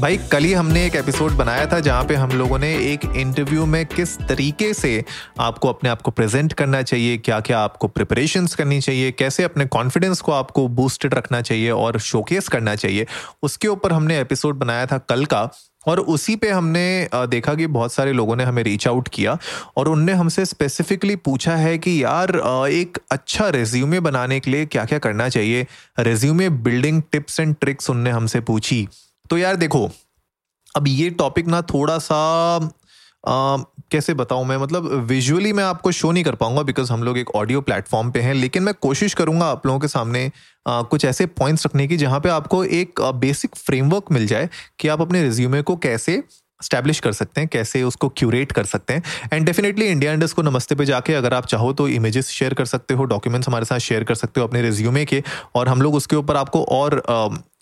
भाई, कल ही हमने एक एपिसोड बनाया था जहाँ पे हम लोगों ने एक इंटरव्यू में किस तरीके से आपको अपने आप को प्रेजेंट करना चाहिए क्या क्या आपको प्रिपरेशन करनी चाहिए, कैसे अपने कॉन्फिडेंस को आपको बूस्टेड रखना चाहिए और शोकेस करना चाहिए, उसके ऊपर हमने एपिसोड बनाया था कल का और उसी पे हमने देखा कि बहुत सारे लोगों ने हमें रीच आउट किया और उनने हमसे स्पेसिफिकली पूछा है कि यार एक अच्छा रेज्यूमे बनाने के लिए क्या क्या करना चाहिए resume building tips and tricks उनने हमसे पूछी। तो यार देखो अब ये टॉपिक ना थोड़ा सा आ, कैसे बताऊँ मैं? मतलब विजुअली मैं आपको शो नहीं कर पाऊँगा बिकॉज़ हम लोग एक ऑडियो प्लेटफॉर्म पे हैं लेकिन मैं कोशिश करूँगा आप लोगों के सामने आ, कुछ ऐसे पॉइंट्स रखने की जहाँ पे आपको एक बेसिक फ्रेमवर्क मिल जाए कि आप अपने रिज्यूमे को कैसे स्टैब्लिश कर सकते हैं कैसे उसको क्यूरेट कर सकते हैं। एंड डेफिनेटली इंडिया इंडस्ट को नमस्ते पे जाके अगर आप चाहो तो इमेजेस शेयर कर सकते हो डॉक्यूमेंट्स हमारे साथ शेयर कर सकते हो अपने रिज्यूमे के और हम लोग उसके ऊपर आपको और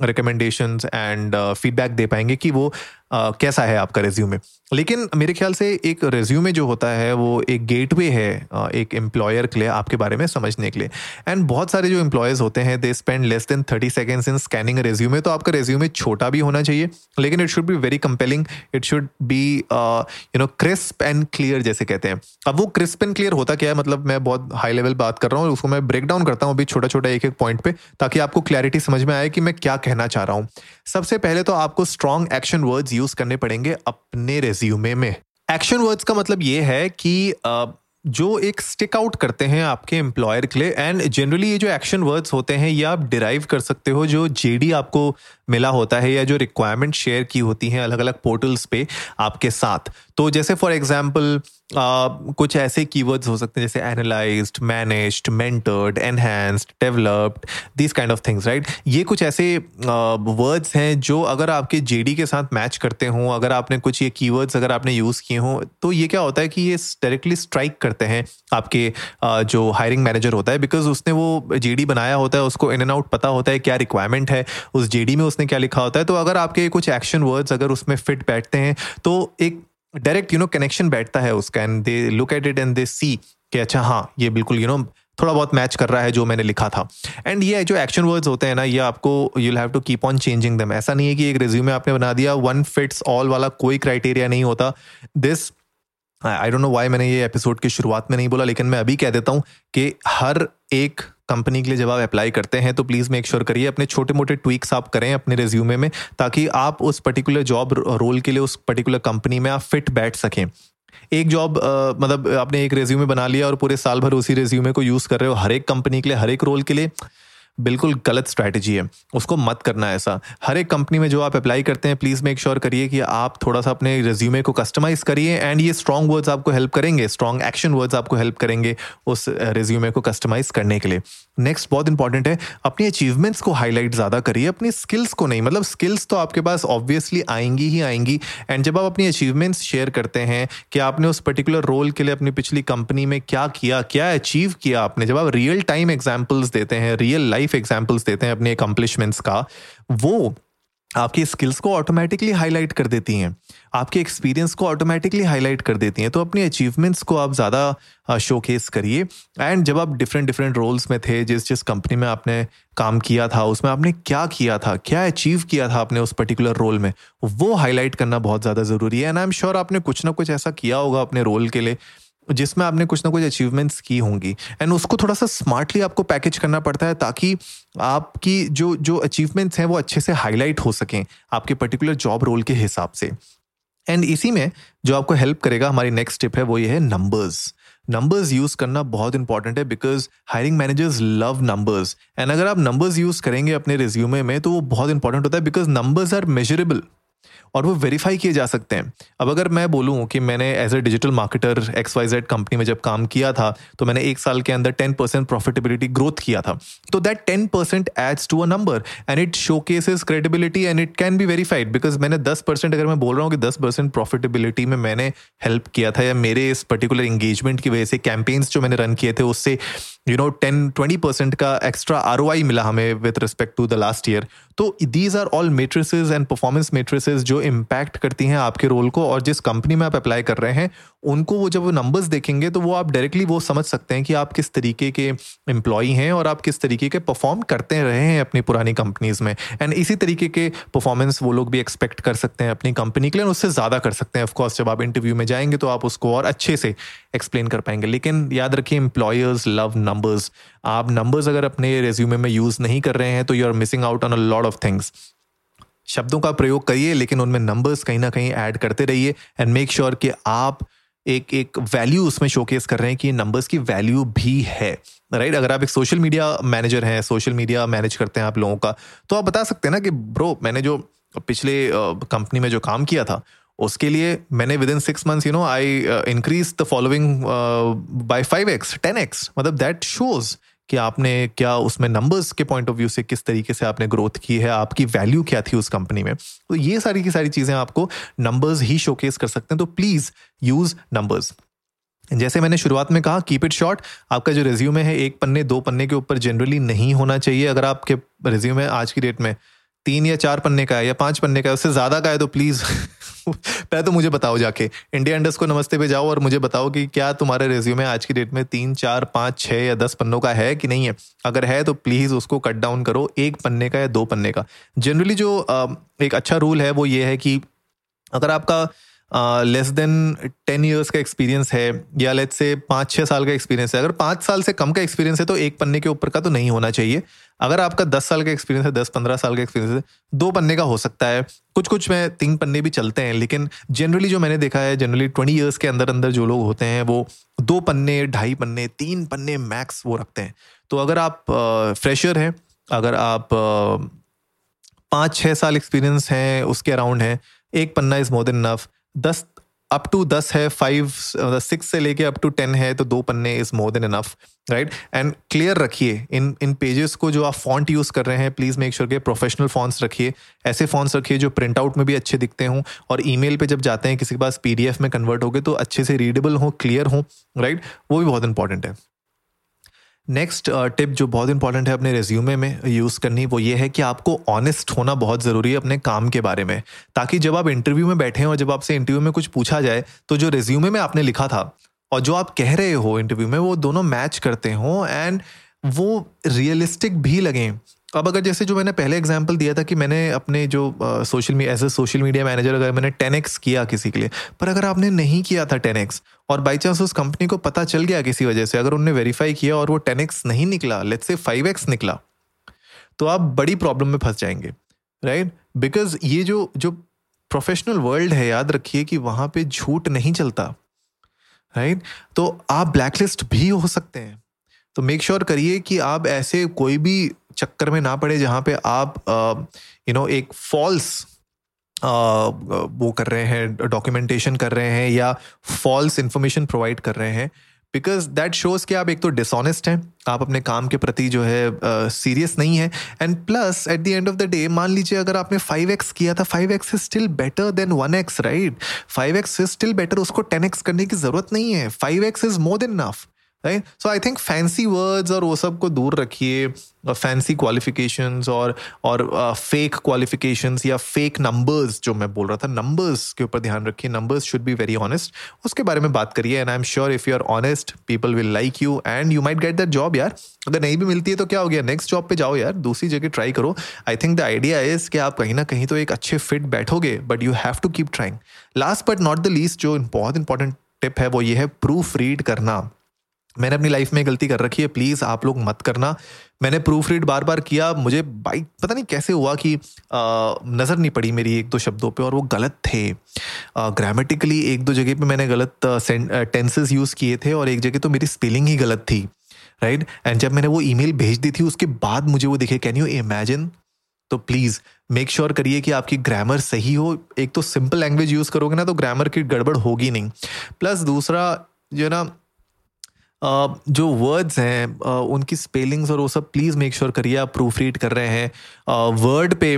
रिकमेंडेशंस एंड फीडबैक दे पाएँगे कि वो Uh, कैसा है आपका रेज्यूमे लेकिन मेरे ख्याल से एक रेज्यूमे जो होता है वो एक गेटवे है uh, एक एम्प्लॉयर के लिए आपके बारे में समझने के लिए। एंड बहुत सारे जो एम्प्लॉयज़ होते हैं they spend less than thirty seconds in scanning resume तो आपका रेज्यूमे छोटा भी होना चाहिए लेकिन it should be very compelling it should be you know crisp and clear जैसे कहते हैं। अब वो क्रिस्प एंड क्लियर होता क्या है? मतलब मैं बहुत हाई लेवल बात कर रहा हूँ उसको मैं ब्रेक डाउन करता हूँ अभी छोटा छोटा एक एक पॉइंट पे ताकि आपको क्लैरिटी समझ में आए कि मैं क्या कहना चाह रहा हूँ। सबसे पहले तो आपको स्ट्रॉन्ग एक्शन वर्ड्स यूज़ करने पड़ेंगे अपने रेज्यूमे में। एक्शन वर्ड्स का मतलब ये है कि जो एक स्टिक आउट करते हैं आपके एम्प्लॉयर के लिए एंड जनरली ये जो एक्शन वर्ड्स होते हैं, ये आप डिराइव कर सकते हो जो जेडी आपको मिला होता है या जो रिक्वायरमेंट शेयर की होती हैं अलग अलग पोर्टल्स पे आपके साथ। तो जैसे फॉर एग्ज़ाम्पल कुछ ऐसे कीवर्ड्स हो सकते हैं जैसे analysed managed mentored enhanced developed this kind of things right ये कुछ ऐसे वर्ड्स uh, हैं जो अगर आपके जेडी के साथ मैच करते हों अगर आपने कुछ ये कीवर्ड्स अगर आपने यूज़ किए हों तो ये क्या होता है कि ये डायरेक्टली स्ट्राइक करते हैं आपके uh, जो हायरिंग मैनेजर होता है बिकॉज़ उसने वो जेडी बनाया होता है उसको इन एंड आउट पता होता है क्या रिक्वायरमेंट है उस जेडी में उसने क्या लिखा होता है। तो अगर आपके कुछ एक्शन वर्ड्स अगर उसमें फिट बैठते हैं तो एक डायरेक्ट यू नो कनेक्शन बैठता है उसका and they look at it and they see कि अच्छा हाँ ये बिल्कुल यू नो थोड़ा बहुत मैच कर रहा है जो मैंने लिखा था। एंड ये जो एक्शन वर्ड्स होते हैं ना, ये आपको you have to keep on changing them ऐसा नहीं है कि एक रिज्यूमे आपने बना दिया वन फिट्स ऑल वाला कोई क्राइटेरिया नहीं होता। This I don't know why मैंने ये एपिसोड की शुरुआत में नहीं बोला, लेकिन मैं अभी कह देता हूँ कि हर एक कंपनी के लिए जब आप अप्लाई करते हैं तो प्लीज़ मेक श्योर करिए, अपने छोटे मोटे ट्वीक्स आप करें अपने रिज्यूमे में, ताकि आप उस पर्टिकुलर जॉब रोल के लिए उस पर्टिकुलर कंपनी में आप फिट बैठ सकें। एक जॉब मतलब आपने एक रेज्यूमे बना लिया और पूरे साल भर उसी रेज्यूमे को यूज़ कर रहे हो, हर एक कंपनी के लिए, हर एक रोल के लिए बिल्कुल गलत स्ट्रैटेजी है। उसको मत करना ऐसा। हर एक कंपनी में जो आप अप्लाई करते हैं प्लीज़ मेक श्योर करिए कि आप थोड़ा सा अपने रिज्यूमे को कस्टमाइज करिए एंड ये स्ट्रॉन्ग वर्ड्स आपको हेल्प करेंगे स्ट्रॉन्ग एक्शन वर्ड्स आपको हेल्प करेंगे उस रिज्यूमे को कस्टमाइज करने के लिए। नेक्स्ट बहुत इंपॉर्टेंट है, अपनी अचीवमेंट्स को हाईलाइट ज़्यादा करिए, अपनी स्किल्स को नहीं। मतलब स्किल्स तो आपके पास ऑब्वियसली आएँगी ही आएँगी एंड जब आप अपनी अचीवमेंट्स शेयर करते हैं कि आपने उस पर्टिकुलर रोल के लिए अपनी पिछली कंपनी में क्या किया, क्या अचीव किया आपने, जब आप रियल टाइम एग्जाम्पल्स देते हैं रियल लाइफ एग्जाम्पल्स देते हैं अपने अकम्पलिशमेंट्स का, वो आपकी स्किल्स को ऑटोमेटिकली हाईलाइट कर देती हैं। आपके एक्सपीरियंस को ऑटोमेटिकली हाईलाइट कर देती हैं। तो अपनी अचीवमेंट्स को आप ज़्यादा शोकेस करिए। एंड जब आप डिफरेंट डिफरेंट रोल्स में थे, जिस जिस कंपनी में आपने काम किया था, उसमें आपने क्या किया था, क्या अचीव किया था आपने उस पर्टिकुलर रोल में, वो हाईलाइट करना बहुत ज़्यादा ज़रूरी है। एंड आई एम श्योर आपने कुछ ना कुछ ऐसा किया होगा अपने रोल के लिए जिसमें आपने कुछ ना कुछ अचीवमेंट्स की होंगी। एंड उसको थोड़ा सा स्मार्टली आपको पैकेज करना पड़ता है ताकि आपकी जो जो अचीवमेंट्स हैं वो अच्छे से हाईलाइट हो सकें आपके पर्टिकुलर जॉब रोल के हिसाब से। एंड इसी में जो आपको हेल्प करेगा, हमारी नेक्स्ट टिप है, वो ये है नंबर्स नंबर्स यूज़ करना बहुत इंपॉर्टेंट है because hiring managers love numbers and अगर आप नंबर्स यूज़ करेंगे अपने रिज्यूमे में तो वो बहुत इंपॉर्टेंट होता है बिकॉज़ नंबर्स आर मेजरेबल और वो वेरीफाई किए जा सकते हैं। अब अगर मैं बोलूँ कि मैंने as a digital marketer X Y Z company में जब काम किया था तो मैंने एक साल के अंदर टेन परसेंट प्रॉफिटेबिलिटी ग्रोथ किया था। तो that ten percent adds to a number and it showcases credibility and it can be verified because मैंने दस परसेंट अगर मैं बोल रहा हूँ कि दस परसेंट प्रॉफिटेबिलिटी में मैंने हेल्प किया था या मेरे इस पर्टिकुलर इंगेजमेंट की वजह से कैंपेन्स जो मैंने रन किए थे, उससे you know ten twenty percent का एक्स्ट्रा आरओआई मिला हमें with respect to the last year तो these are all metrics and performance metrics जो इम्पैक्ट करती हैं आपके रोल को और जिस कंपनी में आप अप्लाई कर रहे हैं उनको वो जब वो नंबर्स देखेंगे तो वो आप डायरेक्टली वो समझ सकते हैं कि आप किस तरीके के एम्प्लॉई हैं और आप किस तरीके के परफॉर्म करते रहे हैं अपनी पुरानी कंपनीज़ में। एंड इसी तरीके के परफॉर्मेंस वो लोग भी एक्सपेक्ट कर सकते हैं अपनी कंपनी के लिए उससे ज़्यादा कर सकते हैं। ऑफकोर्स जब आप इंटरव्यू में जाएँगे तो आप उसको और अच्छे से एक्सप्लेन कर पाएँगे। लेकिन याद रखिए एम्प्लॉयर्स लव नंबर्स आप नंबर्स अगर अपने रेज्यूमे में यूज़ नहीं कर रहे हैं तो you are missing out on a lot of things शब्दों का प्रयोग करिए, लेकिन उनमें नंबर्स कहीं ना कहीं ऐड करते रहिए। एंड मेक श्योर कि आप एक एक वैल्यू उसमें शोकेस कर रहे हैं कि नंबर्स की वैल्यू भी है राइट right? अगर आप एक सोशल मीडिया मैनेजर हैं सोशल मीडिया मैनेज करते हैं आप लोगों का तो आप बता सकते हैं ना कि, ब्रो, मैंने जो पिछले कंपनी में जो काम किया था, उसके लिए मैंने within six months you know I increase the following by five x ten x मतलब दैट शोज़ कि आपने क्या उसमें नंबर्स के पॉइंट ऑफ़ व्यू से किस तरीके से आपने ग्रोथ की है, आपकी वैल्यू क्या थी उस कंपनी में? तो ये सारी की सारी चीज़ें आपको नंबर्स ही शोकेस कर सकते हैं तो प्लीज़ यूज़ नंबर्स जैसे मैंने शुरुआत में कहा कीप इट शॉर्ट आपका जो रिज्यूमे है, एक पन्ने, दो पन्ने के ऊपर जनरली नहीं होना चाहिए। अगर आपके रिज्यूमे आज की डेट में तीन या चार पन्ने का है या पाँच पन्ने का है, उससे ज़्यादा का है तो प्लीज़ पहले तो मुझे बताओ जाके। इंडिया इंडस को नमस्ते पे जाओ और मुझे बताओ कि क्या तुम्हारे रिज्यूमे आज की डेट में तीन, चार, पाँच छः या दस पन्नों का है कि नहीं है? अगर है तो प्लीज़ उसको कट डाउन करो, एक पन्ने का या दो पन्ने का। जनरली जो एक अच्छा रूल है वो ये है कि अगर आपका लेस देन टेन ईयर्स का एक्सपीरियंस है या लेट से पाँच छः साल का एक्सपीरियंस है, अगर पाँच साल से कम का एक्सपीरियंस है तो एक पन्ने के ऊपर का तो नहीं होना चाहिए। अगर आपका दस साल का एक्सपीरियंस है, दस पंद्रह साल का एक्सपीरियंस है, दो पन्ने का हो सकता है। कुछ कुछ में तीन पन्ने भी चलते हैं, लेकिन जनरली जो मैंने देखा है जनरली ट्वेंटी ईयर्स के अंदर अंदर जो लोग होते हैं, वो दो पन्ने, ढाई पन्ने, तीन पन्ने मैक्स वो रखते हैं। तो अगर आप फ्रेशर हैं, अगर आप पाँच छः साल एक्सपीरियंस हैं, उसके अराउंड हैं, एक पन्ना इज़ मोर देन नफ दस अप टू दस है फाइव सिक्स से लेके अप टू टेन है तो दो पन्ने is more than enough right and clear रखिए इन इन पेजेस को जो आप फॉन्ट यूज़ कर रहे हैं प्लीज़ मेक श्योर के प्रोफेशनल फॉन्ट्स रखिए। ऐसे फॉन्ट्स रखिए जो प्रिंट आउट में भी अच्छे दिखते हों और ईमेल पे जब जाते हैं, किसी के पास पीडीएफ में कन्वर्ट हो गए तो अच्छे से रीडेबल हों क्लियर हों राइट वो भी बहुत इंपॉर्टेंट है। नेक्स्ट टिप uh, जो बहुत इंपॉर्टेंट है अपने रेज्यूमे में यूज़ करनी वो ये है कि आपको ऑनेस्ट होना बहुत ज़रूरी है अपने काम के बारे में। ताकि जब आप इंटरव्यू में बैठे और जब आपसे इंटरव्यू में कुछ पूछा जाए तो जो रेज्यूमे में आपने लिखा था और जो आप कह रहे हो इंटरव्यू में वो दोनों मैच करते हों एंड वो रियलिस्टिक भी लगें। अब अगर जैसे जो मैंने पहले एग्जांपल दिया था कि मैंने अपने जो social media as a social media manager अगर मैंने टेन किया किसी के लिए, पर अगर आपने नहीं किया था टेन और बाई चांस उस कंपनी को पता चल गया किसी वजह से, अगर उनने वेरीफाई किया और वो टेन नहीं निकला लेट्स से फाइव निकला तो आप बड़ी प्रॉब्लम में फंस जाएँगे राइट बिकॉज़ ये जो जो प्रोफेशनल वर्ल्ड है, याद रखिए कि वहाँ पे झूठ नहीं चलता राइट तो आप ब्लैकलिस्ट भी हो सकते हैं। तो मेक श्योर करिए कि आप ऐसे कोई भी चक्कर में ना पड़े जहाँ पे आप यू नो एक फॉल्स वो कर रहे हैं डॉक्यूमेंटेशन कर रहे हैं या फॉल्स इंफॉर्मेशन प्रोवाइड कर रहे हैं बिकॉज़ दैट शोज़ कि आप एक तो डिसऑनेस्ट हैं आप अपने काम के प्रति जो है सीरियस uh, नहीं है and plus at the end of the day मान लीजिए अगर आपने फाइव एक्स किया था five x is still better than one x right five x is still better उसको टेन एक्स करने की ज़रूरत नहीं है five x is more than enough right so I think fancy words और वो सबको दूर रखिए फैंसी क्वालिफिकेशंस और और फेक uh, क्वालिफिकेशंस या फेक नंबर्स जो मैं बोल रहा था नंबर्स के ऊपर ध्यान रखिए। Numbers should be very honest उसके बारे में बात करिए and I am sure if you are honest people will like you and you might get that job यार। अगर नहीं भी मिलती है तो क्या हो गया? नेक्स्ट जॉब पे जाओ यार दूसरी जगह ट्राई करो। I think the idea is कि आप कहीं ना कहीं तो एक अच्छे फिट बैठोगे but you have to keep trying last but not the least जो बहुत इंपॉर्टेंट टिप है वो ये है प्रूफ रीड करना। मैंने अपनी लाइफ में गलती कर रखी है प्लीज़ आप लोग मत करना। मैंने प्रूफ रीड बार बार किया, मुझे बाइक पता नहीं कैसे हुआ कि नज़र नहीं पड़ी मेरी एक दो शब्दों पे और वो गलत थे। ग्रामेटिकली एक दो जगह पे मैंने गलत टेंसेस यूज़ किए थे और एक जगह तो मेरी स्पेलिंग ही गलत थी राइट एंड जब मैंने वो ईमेल भेज दी थी, उसके बाद मुझे वो दिखे कैन यू इमेजिन तो प्लीज़ मेक श्योर करिए कि आपकी ग्रामर सही हो। एक तो सिंपल लैंग्वेज यूज़ करोगे ना तो ग्रामर की गड़बड़ होगी नहीं। प्लस दूसरा, जो है ना जो वर्ड्स हैं उनकी स्पेलिंग्स और वो सब प्लीज़ मेक श्योर करिए, आप प्रूफ रीड कर रहे हैं। वर्ड पे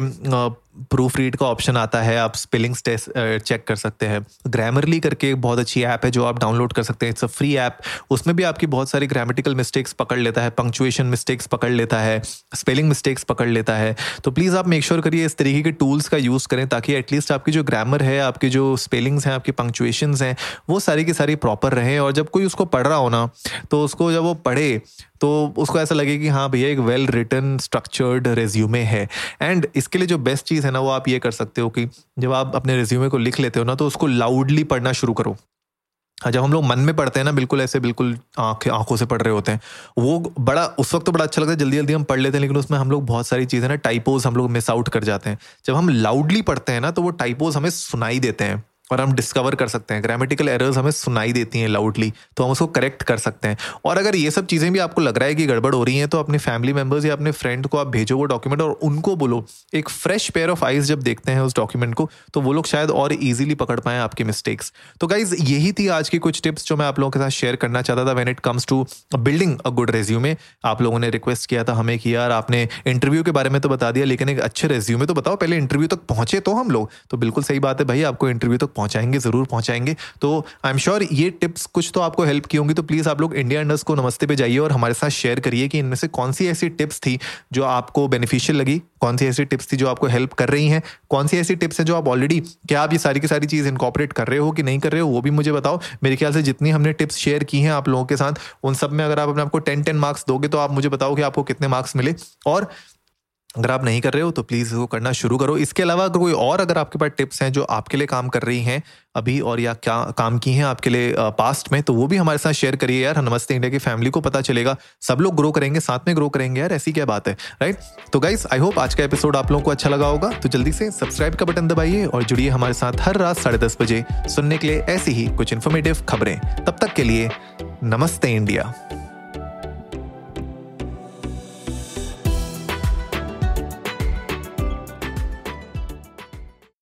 प्रूफ रीड का ऑप्शन आता है, आप स्पेलिंग्स टेस्ट चेक कर सकते हैं। ग्रामरली करके एक बहुत अच्छी ऐप है जो आप डाउनलोड कर सकते हैं। इट्स अ फ्री ऐप उसमें भी आपकी बहुत सारी ग्रामेटिकल मिस्टेक्स पकड़ लेता है पंक्चुएशन मिस्टेक्स पकड़ लेता है स्पेलिंग मिस्टेक्स पकड़ लेता है। तो प्लीज़ आप मेक श्योर करिए इस तरीके के टूल्स का यूज़ करें ताकि एटलीस्ट आपकी जो ग्रामर है, आपके जो स्पेलिंग्स हैं, आपकी पंक्चुएशन हैं, वो सारी की सारी प्रॉपर रहें। और जब कोई उसको पढ़ रहा हो ना तो उसको जब वो पढ़े तो उसको ऐसा लगे कि हाँ भैया, एक वेल रिटर्न स्ट्रक्चर्ड रेज्यूमे है। एंड इसके लिए जो बेस्ट चीज़ है ना, वो आप ये कर सकते हो कि जब आप अपने रेज्यूमे को लिख लेते हो ना तो उसको लाउडली पढ़ना शुरू करो। हाँ जब हम लोग मन में पढ़ते हैं ना, बिल्कुल ऐसे, बिल्कुल आँख, आँखों से पढ़ रहे होते हैं, वो बड़ा, उस वक्त तो बड़ा अच्छा लगता है जल्दी जल्दी हम पढ़ लेते हैं, लेकिन उसमें हम लोग बहुत सारी चीज़ें ना टाइपोज हम लोग मिस आउट कर जाते हैं। जब हम लाउडली पढ़ते हैं ना तो वो टाइपोज हमें सुनाई देते हैं। और हम डिस्कवर कर सकते हैं। ग्रामेटिकल एरर्स हमें सुनाई देती हैं लाउडली तो हम उसको करेक्ट कर सकते हैं। और अगर ये सब चीज़ें भी आपको लग रहा है कि गड़बड़ हो रही हैं तो अपने फैमिली मेंबर्स या अपने फ्रेंड को आप भेजो वो डॉक्यूमेंट और उनको बोलो। एक फ्रेश पेयर ऑफ़ आइज़ जब देखते हैं उस डॉक्यूमेंट को तो वो लोग शायद और ईजिली पकड़ पाए आपकी मिस्टेक्स तो गाइज़ यही थी आज की कुछ टिप्स जो मैं आप लोगों के साथ शेयर करना चाहता था। When it comes to building a good resume आप लोगों ने रिक्वेस्ट किया था हमें कि यार आपने इंटरव्यू के बारे में तो बता दिया, लेकिन एक अच्छे रेज्यूमे तो बताओ, पहले इंटरव्यू तक पहुँचे तो हम लोग। तो बिल्कुल सही बात है भाई, आपको इंटरव्यू तक पहुंचाएँगे, ज़रूर पहुंचाएँगे। तो आई एम श्योर ये टिप्स कुछ तो आपको हेल्प की होंगी तो प्लीज़ आप लोग इंडिया इंडस्ट को नमस्ते पे जाइए और हमारे साथ शेयर करिए कि इनमें से कौन सी ऐसी टिप्स थी जो आपको बेनिफिशियल लगी, कौन सी ऐसी टिप्स थी जो आपको हेल्प कर रही हैं, कौन सी ऐसी टिप्स हैं जो आप ऑलरेडी क्या आप ये सारी की सारी चीज़ इनकॉपरेट कर रहे हो कि नहीं कर रहे हो, वो भी मुझे बताओ। मेरे ख्याल से जितनी हमने टिप्स शेयर की हैं आप लोगों के साथ, उन सब में अगर आप अपने आपको टेन टेन मार्क्स दोगे तो आप मुझे बताओ कि आपको कितने मार्क्स मिले। और अगर आप नहीं कर रहे हो तो प्लीज़ इसको करना शुरू करो। इसके अलावा अगर कोई और अगर आपके पास टिप्स हैं जो आपके लिए काम कर रही हैं अभी और या क्या काम की हैं आपके लिए पास्ट में तो वो भी हमारे साथ शेयर करिए यार। नमस्ते इंडिया की फैमिली को पता चलेगा। सब लोग ग्रो करेंगे, साथ में ग्रो करेंगे यार, ऐसी क्या बात है राइट तो गाइज़ आई होप आज का एपिसोड आप लोगों को अच्छा लगा होगा। तो जल्दी से सब्सक्राइब का बटन दबाइए और जुड़िए हमारे साथ हर रात साढ़े दस बजे सुनने के लिए ऐसी ही कुछ इन्फॉर्मेटिव खबरें। तब तक के लिए नमस्ते इंडिया।